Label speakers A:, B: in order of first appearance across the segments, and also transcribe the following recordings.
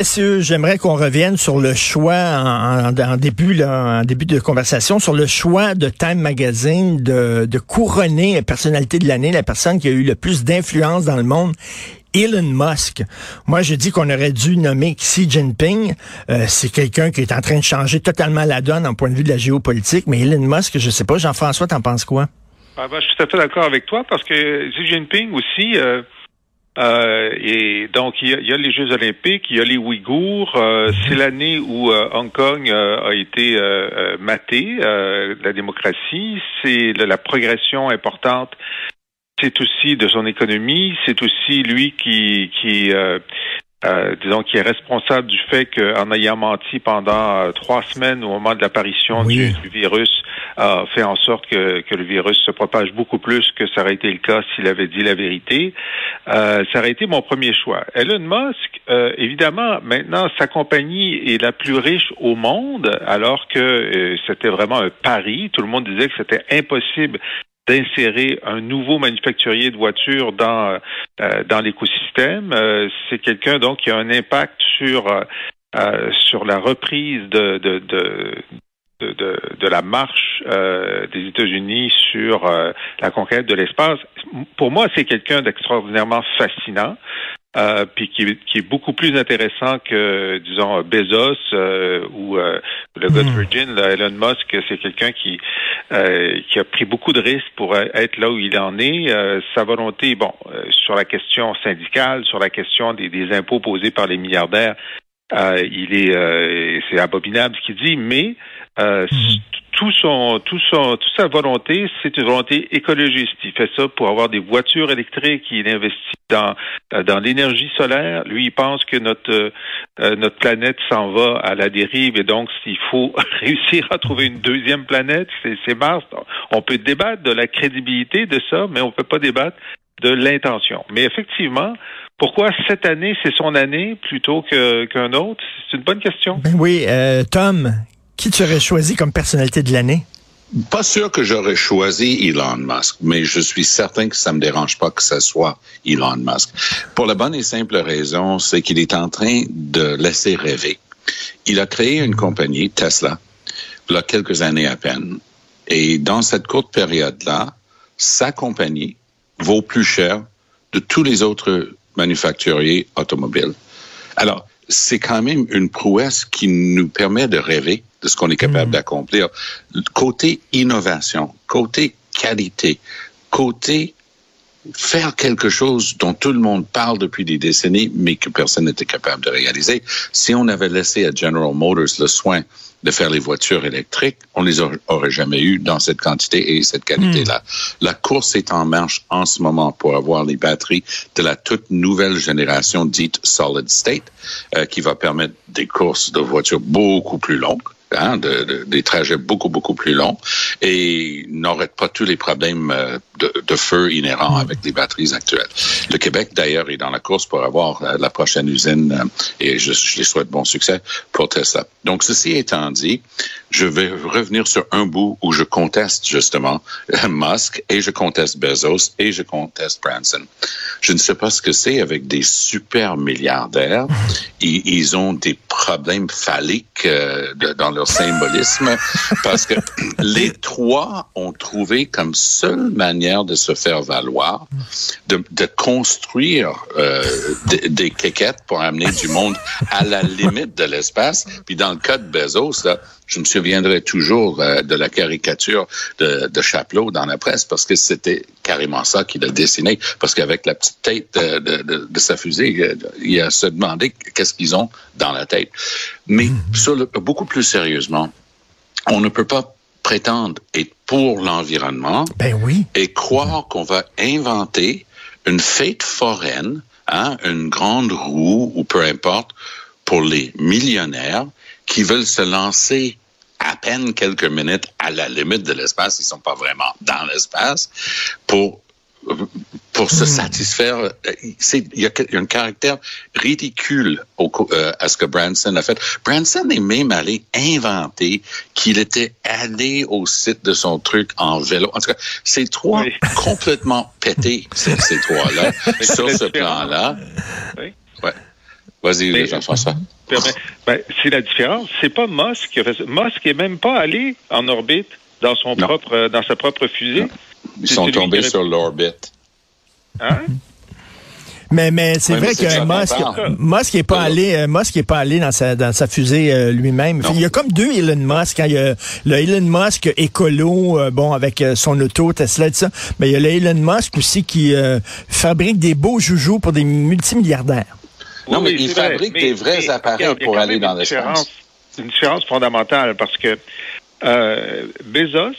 A: Messieurs, j'aimerais qu'on revienne sur le choix en, en, début, là, en début de conversation, sur le choix de Time Magazine de, de couronner la personnalité de l'année, la personne qui a eu le plus d'influence dans le monde. Elon Musk. Moi, je dis qu'on aurait dû nommer Xi Jinping. Euh, c'est quelqu'un qui est en train de changer totalement la donne en point de vue de la géopolitique. Mais Elon Musk, je sais pas. Jean-François, t'en penses quoi?
B: Ah ben, je suis tout à fait d'accord avec toi parce que Xi Jinping aussi, euh, euh, et donc il y, a, les Jeux Olympiques, il y a les Ouïghours. Euh, c'est l'année où euh, Hong Kong a été maté, la démocratie. C'est la progression importante c'est aussi de son économie, c'est aussi lui qui, qui euh, euh, disons, qui est responsable du fait qu'en ayant menti pendant euh, trois semaines au moment de l'apparition du, virus, a fait en sorte que, que, le virus se propage beaucoup plus que ça aurait été le cas s'il avait dit la vérité. Euh, ça aurait été mon premier choix. Elon Musk, évidemment, maintenant, sa compagnie est la plus riche au monde, alors que c'était vraiment un pari. Tout le monde disait que c'était impossible d'insérer un nouveau manufacturier de voitures dans euh, dans l'écosystème. Euh, c'est quelqu'un donc qui a un impact sur euh, sur la reprise de, de de, de, la marche des États-Unis sur la conquête de l'espace. Pour moi, c'est quelqu'un d'extraordinairement fascinant. Euh, puis qui, qui, est beaucoup plus intéressant que, disons, Bezos euh, ou euh, le gars de hmm. Virgin, Elon Musk, c'est quelqu'un qui qui a pris beaucoup de risques pour être là où il en est. sa volonté, bon, sur la question syndicale, sur la question des, des impôts posés par les milliardaires, il est, c'est abominable ce qu'il dit, mais hmm tout son, tout son, toute sa volonté, c'est une volonté écologiste. Il fait ça pour avoir des voitures électriques. Il investit dans dans l'énergie solaire. Lui, il pense que notre euh, notre planète s'en va à la dérive et donc s'il faut réussir à trouver une deuxième planète, c'est Mars. On peut débattre de la crédibilité de ça, mais on peut pas débattre de l'intention. Mais effectivement, pourquoi cette année, c'est son année plutôt qu'un autre? C'est une bonne question.
A: Ben oui, euh, Tom, qui tu aurais choisi comme personnalité de l'année?
C: Pas sûr que j'aurais choisi Elon Musk, mais je suis certain que ça me dérange pas que ce soit Elon Musk. Pour la bonne et simple raison, c'est qu'il est en train de laisser rêver. Il a créé une compagnie, Tesla, il y a quelques années à peine. Et dans cette courte période-là, sa compagnie vaut plus cher de tous les autres manufacturiers automobiles. Alors, c'est quand même une prouesse qui nous permet de rêver de ce qu'on est capable mm. d'accomplir. Côté innovation, côté qualité, côté faire quelque chose dont tout le monde parle depuis des décennies, mais que personne n'était capable de réaliser. Si on avait laissé à General Motors le soin de faire les voitures électriques, on les aurait jamais eu dans cette quantité et cette qualité-là. Hmm. La course est en marche en ce moment pour avoir les batteries de la toute nouvelle génération dite solid state, euh, qui va permettre des courses de voitures beaucoup plus longues. Hein, de, des trajets beaucoup, beaucoup plus longs et n'aurait pas tous les problèmes euh, de, de, feu inhérents avec les batteries actuelles. Le Québec, d'ailleurs, est dans la course pour avoir euh, la prochaine usine euh, et je, je les souhaite bon succès pour Tesla. Donc, ceci étant dit, je vais revenir sur un bout où je conteste justement Musk et je conteste Bezos et je conteste Branson. Je ne sais pas ce que c'est avec des super milliardaires. Ils, ils ont des problèmes phalliques dans leur symbolisme parce que les trois ont trouvé comme seule manière de se faire valoir de, de construire euh, des, des quéquettes pour amener du monde à la limite de l'espace. Puis dans le cas de Bezos, là, je me souviendrai toujours euh, de la caricature de, de Chapelot dans la presse parce que c'était carrément ça qu'il a dessiné. Parce qu'avec la petite tête de, de, de, sa fusée, euh, il a se demandé qu'est-ce qu'ils ont dans la tête. Mais mm-hmm. sur le, beaucoup plus sérieusement, on ne peut pas prétendre être pour l'environnement
A: ben oui.
C: et croire qu'on va inventer une fête foraine, hein, une grande roue ou peu importe, pour les millionnaires qui veulent se lancer à peine quelques minutes à la limite de l'espace, ils sont pas vraiment dans l'espace, pour pour se satisfaire. euh, Il y, a y un caractère ridicule au, euh, à ce que Branson a fait. Branson est même allé inventer qu'il était allé au site de son truc en vélo. En tout cas, ces trois
B: Oui.
C: complètement pétés, ces, ces trois-là, sur ce plan-là.
B: Oui.
C: Vas-y, Jean-François.
B: Ben, c'est la différence. C'est pas Musk qui a fait ça. Musk est même pas allé en orbite dans son
C: Non.
B: propre, euh, dans sa propre fusée.
C: Ils sont tombés
B: qui-
C: sur l'orbite.
B: Hein?
A: Mais, mais c'est
C: Ouais,
A: vrai
C: mais
A: que Musk,
C: parle.
A: Musk est pas allé, euh, Musk est pas allé dans sa dans sa fusée euh, lui-même. Il y a comme deux Elon Musk. hein. Il y a le Elon Musk écolo, euh, bon avec euh, son auto Tesla et tout ça. Mais il y a le Elon Musk aussi qui euh, fabrique des beaux joujoux pour des multimilliardaires.
C: Non, mais
B: Oui,
C: il
B: c'est vrai.
C: fabrique des vrais appareils
B: regarde,
C: pour aller dans l'espace.
B: C'est une différence fondamentale parce que euh, Bezos,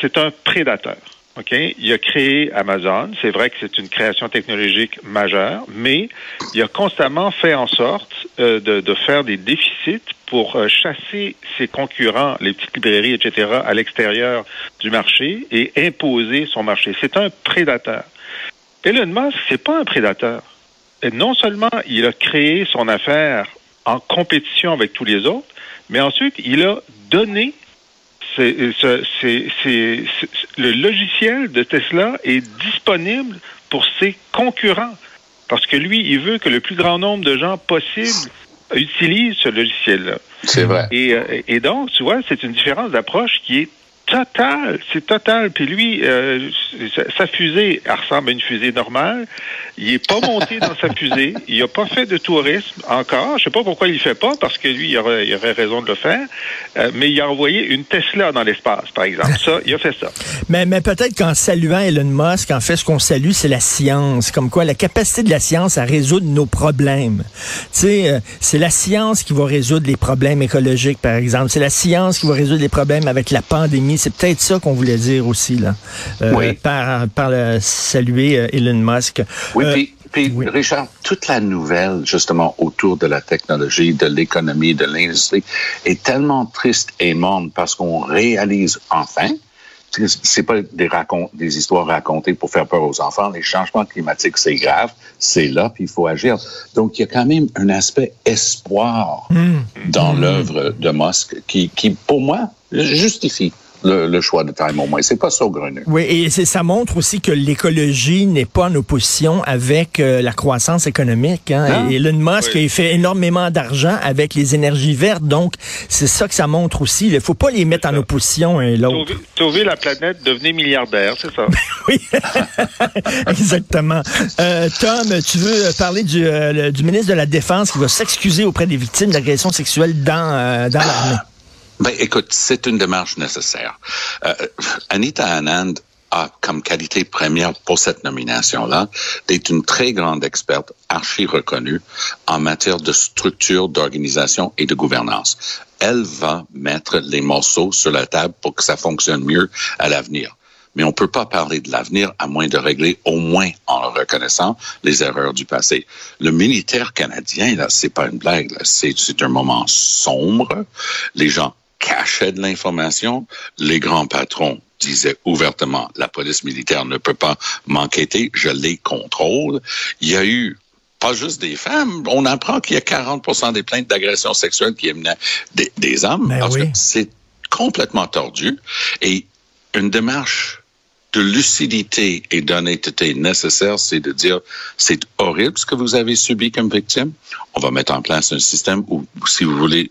B: c'est un prédateur. OK? Il a créé Amazon. C'est vrai que c'est une création technologique majeure, mais il a constamment fait en sorte euh, de, de faire des déficits pour euh, chasser ses concurrents, les petites librairies, etc., à l'extérieur du marché et imposer son marché. C'est un prédateur. Elon Musk, c'est pas un prédateur. Non seulement il a créé son affaire en compétition avec tous les autres, mais ensuite il a donné c'est- le logiciel de Tesla est disponible pour ses concurrents. Parce que lui, il veut que le plus grand nombre de gens possible utilisent ce logiciel-là.
C: C'est vrai.
B: Et, euh, et donc, tu vois, c'est une différence d'approche qui est totale. C'est total. Puis lui, euh, sa, fusée, elle ressemble à une fusée normale. Il est pas monté dans sa fusée. Il a pas fait de tourisme encore. Je sais pas pourquoi il le fait pas, parce que lui, il aurait, aurait raison de le faire. Euh, mais il a envoyé une Tesla dans l'espace, par exemple. Ça, il a fait ça.
A: Mais, mais peut-être qu'en saluant Elon Musk, en fait, ce qu'on salue, c'est la science. Comme quoi, la capacité de la science à résoudre nos problèmes. Tu sais, euh, c'est la science qui va résoudre les problèmes écologiques, par exemple. C'est la science qui va résoudre les problèmes avec la pandémie. C'est peut-être ça qu'on voulait dire aussi, là. Euh,
C: Oui.
A: Par, par le saluer euh, Elon Musk.
C: Oui,
A: Euh,
C: puis, puis,
A: oui.
C: Richard, toute la nouvelle, justement, autour de la technologie, de l'économie, de l'industrie, est tellement triste et morne parce qu'on réalise enfin, c'est pas des, des histoires racontées pour faire peur aux enfants, les changements climatiques, c'est grave, c'est là, puis il faut agir. Donc, il y a quand même un aspect espoir dans l'œuvre de Musk qui, qui, pour moi, justifie le, le choix de Time au moins. C'est pas saugrenu.
A: Oui, et c'est- ça montre aussi que l'écologie n'est pas en opposition avec euh, la croissance économique. Hein. Et Elon Musk
B: Oui.
A: il fait énormément d'argent avec les énergies vertes, donc c'est ça que ça montre aussi. Il faut pas les mettre en opposition un et l'autre.
B: Sauver, sauver la planète, devenez milliardaire, c'est ça.
A: Oui, exactement. Euh, Tom, tu veux parler du, euh, le- du ministre de la Défense qui va s'excuser auprès des victimes d'agressions sexuelles dans, euh, dans l'armée?
C: Ben, écoute, c'est une démarche nécessaire. Euh, Anita Anand a comme qualité première pour cette nomination-là d'être une très grande experte, archi reconnue en matière de structure, d'organisation et de gouvernance. Elle va mettre les morceaux sur la table pour que ça fonctionne mieux à l'avenir. Mais on peut pas parler de l'avenir à moins de régler au moins en reconnaissant les erreurs du passé. Le militaire canadien, là, c'est pas une blague, là. C'est, c'est un moment sombre. Les gens cachaient de l'information. Les grands patrons disaient ouvertement, la police militaire ne peut pas m'enquêter, je les contrôle. Il y a eu pas juste des femmes. On apprend qu'il y a 40 des plaintes d'agression sexuelle qui émenaient des, des hommes.
A: Ben
C: parce
A: oui.
C: que c'est complètement tordu. Et une démarche de lucidité et d'honnêteté nécessaire, c'est de dire c'est horrible ce que vous avez subi comme victime. On va mettre en place un système où, si vous voulez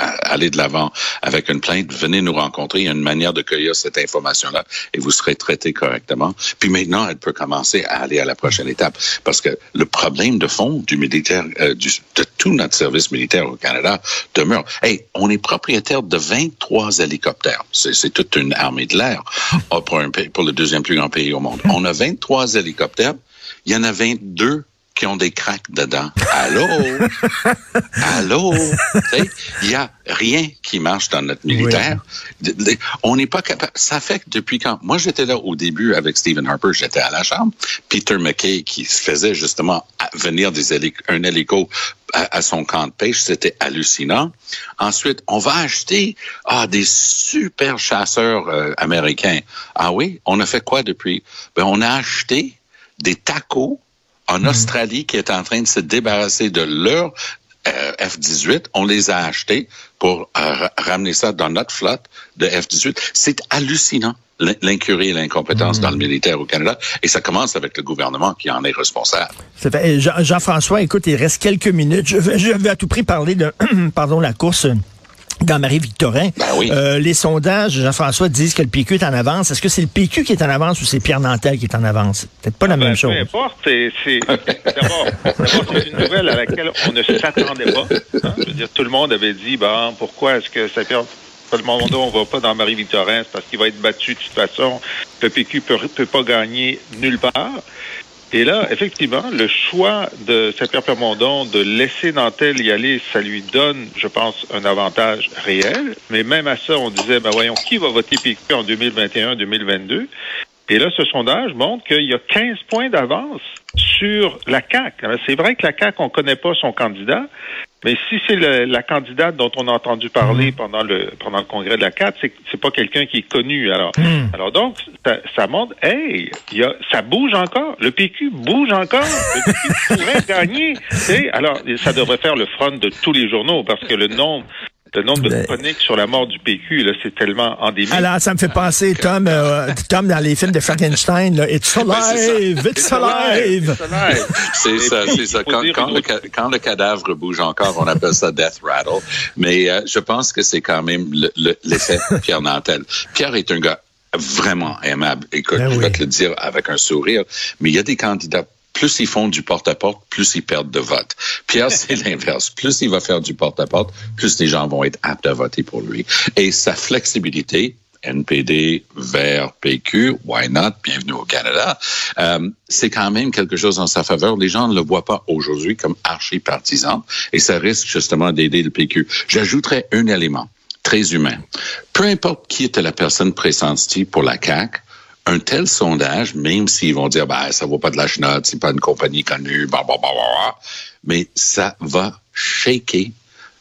C: aller de l'avant avec une plainte, venez nous rencontrer. Il y a une manière de cueillir cette information-là et vous serez traité correctement. Puis maintenant, elle peut commencer à aller à la prochaine étape parce que le problème de fond du militaire, euh, de tout notre service militaire au Canada demeure. Hey, on est propriétaire de 23 hélicoptères. C'est, toute une armée de l'air Ah, pour, pour le deuxième plus grand pays au monde. On a 23 hélicoptères. Il y en a 22 qui ont des craques dedans. Allô? Allô? Il n'y a rien qui marche dans notre militaire. On n'est pas capable. Ça fait que depuis quand? Moi, j'étais là au début avec Stephen Harper, j'étais à la chambre. Peter McKay, qui faisait justement venir des hélic- un hélico à, à son camp de pêche, c'était hallucinant. Ensuite, on va acheter ah, des super chasseurs euh, américains. Ah oui? On a fait quoi depuis? Ben, on a acheté des tacos en Australie qui est en train de se débarrasser de leur euh, F-18. On les a achetés pour euh, ramener ça dans notre flotte de F-18. C'est hallucinant l'incurie et l'incompétence dans le militaire au Canada. Et ça commence avec le gouvernement qui en est responsable.
A: Jean-François, écoute, il reste quelques minutes. Je vais, je vais à tout prix parler de pardon, la course dans Marie-Victorin.
C: Ben oui.
A: euh, les sondages, Jean-François, disent que le PQ est en avance. Est-ce que c'est le PQ qui est en avance ou c'est Pierre Nantel qui est en avance? Peut-être pas la
B: Ben,
A: même chose.
B: Peu importe. c'est- D'abord, c'est une nouvelle à laquelle on ne s'attendait pas. hein. Je veux dire, tout le monde avait dit, ben, pourquoi est-ce que ça perd tout le monde, on va pas dans Marie-Victorin, c'est parce qu'il va être battu de toute façon. Le PQ peut, peut pas gagner nulle part. Et là, effectivement, le choix de Saint-Pierre Plamondon de laisser Nantel y aller, ça lui donne, je pense, un avantage réel. Mais même à ça, on disait, ben voyons, qui va voter PQ en 2021-2022? Et là, ce sondage montre qu'il y a 15 points d'avance sur la CAQ. C'est vrai que la CAQ, on connaît pas son candidat, mais si c'est le- la candidate dont on a entendu parler pendant le pendant le congrès de la CAQ, c'est c'est pas quelqu'un qui est connu. Alors, alors donc, ça, ça montre, hey, y a, ça bouge encore. Le PQ bouge encore. Le PQ pourrait gagner. Alors, ça devrait faire le front de tous les journaux parce que le nombre le nombre de
A: Ben-
B: chroniques sur la mort du PQ, là, c'est tellement endémique.
A: Alors, ça me fait penser, Tom, euh, Tom, dans les films de Frankenstein, là, It's
C: Ben, c'est ça.
A: alive, it's alive.
B: It's alive.
C: C'est ça, c'est ça. Quand, quand le, quand le cadavre bouge encore, on appelle ça death rattle. Mais euh, je pense que c'est quand même le- le- l'effet Pierre Nantel. Pierre est un gars vraiment aimable. Écoute,
A: Ben
C: je
A: oui.
C: vais te le dire avec un sourire, mais il y a des candidats plus ils font du porte-à-porte, plus ils perdent de vote. Pierre, c'est l'inverse. Plus il va faire du porte-à-porte, plus les gens vont être aptes à voter pour lui. Et sa flexibilité, NPD vers PQ, why not? Bienvenue au Canada. Euh, c'est quand même quelque chose en sa faveur. Les gens ne le voient pas aujourd'hui comme archi-partisan et ça risque justement d'aider le PQ. J'ajouterais un élément très humain. Peu importe qui était la personne pressentie pour la CAQ, un tel sondage, même s'ils vont dire, ben, ça vaut pas de la chenotte, c'est pas une compagnie connue, bah, bah, bah, bah, bah, mais ça va shaker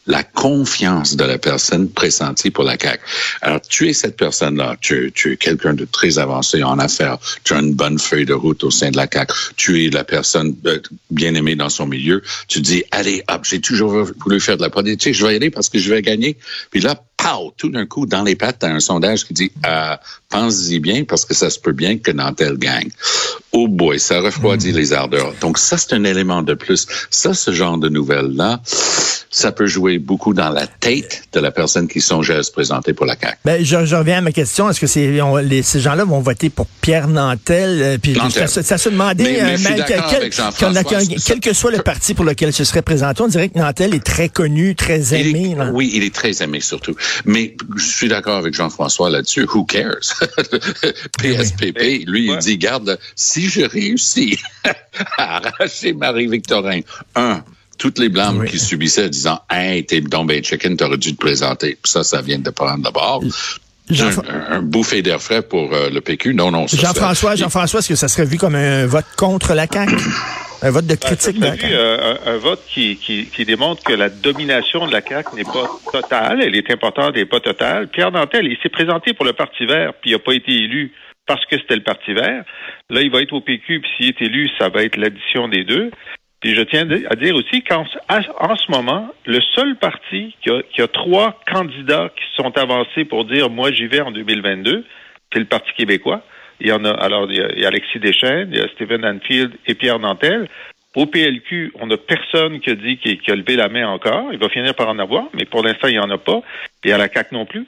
C: la confiance de la personne pressentie pour la CAQ. Alors, tu es cette personne-là, tu, tu es quelqu'un de très avancé en affaires, tu as une bonne feuille de route au sein de la CAQ, tu es la personne euh, bien aimée dans son milieu, tu dis, allez, hop, j'ai toujours voulu faire de la politique, je vais y aller parce que je vais gagner. Puis là, pow, tout d'un coup, dans les pattes, t'as un sondage qui dit, euh, pense-y bien parce que ça se peut bien que Nantel gagne. Oh boy, ça refroidit les ardeurs. Donc ça, c'est un élément de plus. Ça, ce genre de nouvelles-là, ça peut jouer beaucoup dans la tête de la personne qui songeait à se présenter pour la CAQ.
A: Ben, je, je reviens à ma question. Est-ce que c'est, on- les, ces gens-là vont voter pour Pierre Nantel? euh, puis
C: Nantel.
A: ça, ça se demandait,
C: Mais- mais
A: euh, quel, quel- que soit le parti pour lequel ce serait présenté, on dirait que Nantel est très connu, très
C: Il est-
A: aimé. là.
C: oui, il est très aimé surtout. Mais je suis d'accord avec Jean-François là-dessus. Who cares? PSPP, lui, il dit, garde, si je réussis à arracher Marie-Victorin, un, toutes les blâmes
A: Oui.
C: qu'il subissait en disant, hey, t'es donc ben chicken, t'aurais dû te présenter. Puis ça, ça vient de prendre d'abord.
A: Jean-
C: Un, un, bouffé d'air frais pour euh, le PQ. Non, non,
A: Jean-François,
C: ça-
A: Jean-François, est-ce que ça serait vu comme un vote contre la CAQ? Un vote de
B: Ben, ça
A: critique de
B: euh, un, un vote qui, qui, qui démontre que la domination de la CAQ n'est pas totale. Elle est importante, elle n'est pas totale. Pierre Nantel, il s'est présenté pour le Parti vert, puis il n'a pas été élu parce que c'était le Parti vert. Là, il va être au PQ, puis s'il est élu, ça va être l'addition des deux. Puis je tiens à dire aussi qu'en en ce moment, le seul parti qui a, qui a trois candidats qui sont avancés pour dire moi j'y vais en 2022, c'est le Parti québécois. Il y en a alors il y a, il y a Alexis Deschênes, il y a Stephen Anfield et Pierre Nantel. Au PLQ, on n'a personne qui a dit qui, qui a levé la main encore. Il va finir par en avoir, mais pour l'instant, il n'y en a pas. Et à la CAQ non plus.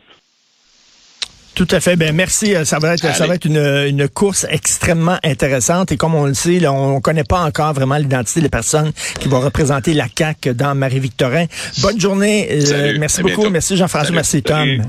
A: Tout à fait. Ben merci. Euh, Ça va être, ça va être une, une course extrêmement intéressante. Et comme on le sait, là, on ne connaît pas encore vraiment l'identité des personnes qui vont représenter la CAQ dans Marie-Victorin. Bonne journée. Euh, merci
C: À
A: beaucoup.
C: bientôt.
A: Merci Jean-François. Merci Tom.
B: Salut.